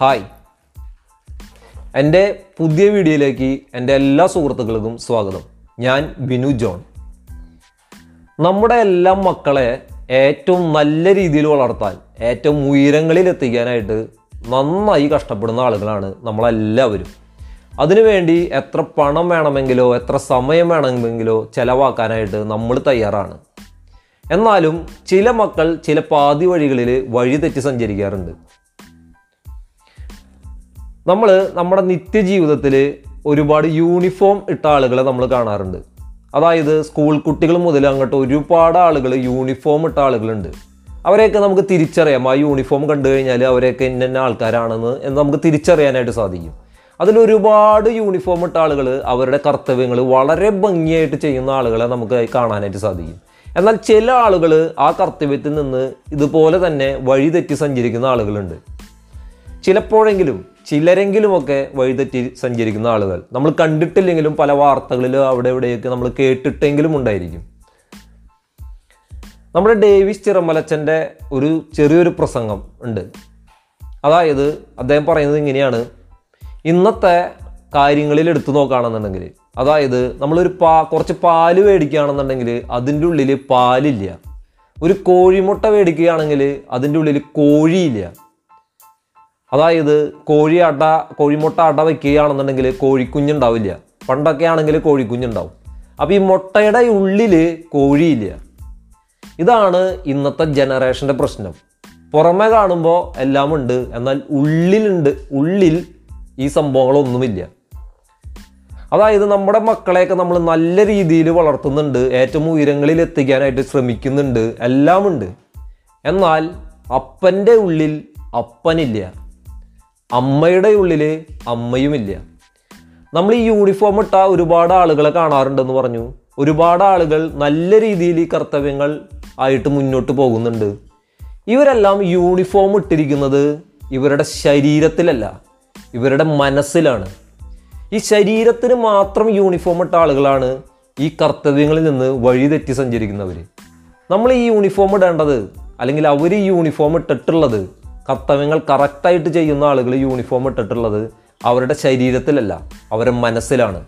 Hi. എന്റെ പുതിയ വീഡിയോയിലേക്ക് എന്റെ എല്ലാ സുഹൃത്തുക്കൾക്കും സ്വാഗതം. ഞാൻ ബിനു ജോൺ. നമ്മുടെ എല്ലാ മക്കളെ ഏറ്റവും നല്ല രീതിയിൽ വളർത്താൻ ഏറ്റവും ഉയരങ്ങളിൽ എത്തിക്കാനായിട്ട് നന്നായി കഷ്ടപ്പെടുന്ന ആളുകളാണ് നമ്മളെല്ലാവരും. അതിനുവേണ്ടി എത്ര പണം വേണമെങ്കിലോ എത്ര സമയം വേണമെങ്കിലോ ചിലവാക്കാനായിട്ട് നമ്മൾ തയ്യാറാണ്. എന്നാലും ചില മക്കൾ ചില പാതി വഴികളിൽ വഴി തെറ്റി സഞ്ചരിക്കാറുണ്ട്. നമ്മൾ നമ്മുടെ നിത്യജീവിതത്തിൽ ഒരുപാട് യൂണിഫോം ഇട്ട ആളുകളെ നമ്മൾ കാണാറുണ്ട്. അതായത് സ്കൂൾ കുട്ടികൾ മുതൽ അങ്ങോട്ട് ഒരുപാട് ആളുകൾ യൂണിഫോം ഇട്ട ആളുകളുണ്ട്. അവരെയൊക്കെ നമുക്ക് തിരിച്ചറിയാം. ആ യൂണിഫോം കണ്ടു കഴിഞ്ഞാൽ അവരെയൊക്കെ ഇന്ന ആൾക്കാരാണെന്ന് എന്ന് നമുക്ക് തിരിച്ചറിയാനായിട്ട് സാധിക്കും. അതിലൊരുപാട് യൂണിഫോം ഇട്ട ആളുകൾ അവരുടെ കർത്തവ്യങ്ങൾ വളരെ ഭംഗിയായിട്ട് ചെയ്യുന്ന ആളുകളെ നമുക്ക് കാണാനായിട്ട് സാധിക്കും. എന്നാൽ ചില ആളുകൾ ആ കർത്തവ്യത്തിൽ നിന്ന് ഇതുപോലെ തന്നെ വഴിതെറ്റി സഞ്ചരിക്കുന്ന ആളുകളുണ്ട്. ചിലപ്പോഴെങ്കിലും ചിലരെങ്കിലുമൊക്കെ വഴിതെറ്റി സഞ്ചരിക്കുന്ന ആളുകൾ. നമ്മൾ കണ്ടിട്ടില്ലെങ്കിലും പല വാർത്തകളിലും അവിടെ ഇവിടെയൊക്കെ നമ്മൾ കേട്ടിട്ടെങ്കിലും ഉണ്ടായിരിക്കും. നമ്മുടെ ഡേവിസ് ചിറമലച്ചന്റെ ഒരു ചെറിയൊരു പ്രസംഗം ഉണ്ട്. അതായത് അദ്ദേഹം പറയുന്നത് ഇങ്ങനെയാണ്. ഇന്നത്തെ കാര്യങ്ങളിൽ എടുത്തു നോക്കുകയാണെന്നുണ്ടെങ്കിൽ അതായത് നമ്മളൊരു പാ കുറച്ച് പാൽ മേടിക്കുകയാണെന്നുണ്ടെങ്കിൽ അതിന്റെ ഉള്ളിൽ പാലില്ല. ഒരു കോഴിമുട്ട മേടിക്കുകയാണെങ്കിൽ അതിന്റെ ഉള്ളിൽ കോഴിയില്ല. അതായത് കോഴി അട കോഴിമുട്ട അട വയ്ക്കുകയാണെന്നുണ്ടെങ്കിൽ കോഴിക്കുഞ്ഞുണ്ടാവില്ല. പണ്ടൊക്കെ ആണെങ്കിൽ കോഴിക്കുഞ്ഞുണ്ടാവും. അപ്പോൾ ഈ മുട്ടയുടെ ഉള്ളിൽ കോഴിയില്ല. ഇതാണ് ഇന്നത്തെ ജനറേഷന്റെ പ്രശ്നം. പുറമെ കാണുമ്പോൾ എല്ലാം ഉണ്ട് എന്നാൽ ഉള്ളിലുണ്ട് ഉള്ളിൽ ഈ സംഭവങ്ങളൊന്നുമില്ല. അതായത് നമ്മുടെ മക്കളെയൊക്കെ നമ്മൾ നല്ല രീതിയിൽ വളർത്തുന്നുണ്ട് ഏറ്റവും ഉയരങ്ങളിൽ എത്തിക്കാനായിട്ട് ശ്രമിക്കുന്നുണ്ട് എല്ലാമുണ്ട്. എന്നാൽ അപ്പന്റെ ഉള്ളിൽ അപ്പനില്ല. അമ്മയുടെ ഉള്ളിൽ അമ്മയുമില്ല. നമ്മൾ ഈ യൂണിഫോം ഇട്ട ഒരുപാട് ആളുകളെ കാണാറുണ്ടെന്ന് പറഞ്ഞു. ഒരുപാട് ആളുകൾ നല്ല രീതിയിൽ ഈ കർത്തവ്യങ്ങൾ ആയിട്ട് മുന്നോട്ട് പോകുന്നുണ്ട്. ഇവരെല്ലാം യൂണിഫോം ഇട്ടിരിക്കുന്നത് ഇവരുടെ ശരീരത്തിലല്ല ഇവരുടെ മനസ്സിലാണ്. ഈ ശരീരത്തിന് മാത്രം യൂണിഫോം ഇട്ട ആളുകളാണ് ഈ കർത്തവ്യങ്ങളിൽ നിന്ന് വഴിതെറ്റി സഞ്ചരിക്കുന്നവർ നമ്മൾ ഈ യൂണിഫോം ഇടേണ്ടത് അല്ലെങ്കിൽ അവർ ഈ യൂണിഫോം ഇട്ടിട്ടുള്ളത് കർത്തവ്യങ്ങൾ കറക്റ്റായിട്ട് ചെയ്യുന്ന ആളുകൾ യൂണിഫോം ഇട്ടിട്ടുള്ളത് അവരുടെ ശരീരത്തിലല്ല അവരുടെ മനസ്സിലാണ്.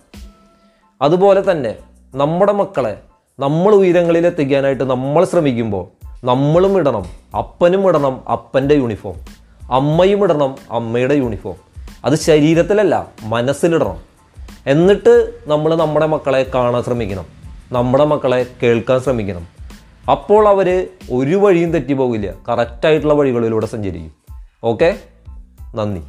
അതുപോലെ തന്നെ നമ്മുടെ മക്കളെ നമ്മൾ ഉയരങ്ങളിൽ എത്തിക്കാനായിട്ട് നമ്മൾ ശ്രമിക്കുമ്പോൾ നമ്മളും ഇടണം അപ്പനും ഇടണം അപ്പന്റെ യൂണിഫോം അമ്മയും ഇടണം അമ്മയുടെ യൂണിഫോം അത് ശരീരത്തിലല്ല മനസ്സിലിടണം. എന്നിട്ട് നമ്മൾ നമ്മുടെ മക്കളെ കാണാൻ ശ്രമിക്കണം നമ്മുടെ മക്കളെ കേൾക്കാൻ ശ്രമിക്കണം. അപ്പോൾ അവർ ഒരു വഴിയും തെറ്റിപ്പോകില്ല. കറക്റ്റായിട്ടുള്ള വഴികളിലൂടെ സഞ്ചരിക്കും. ഓക്കെ നന്ദി.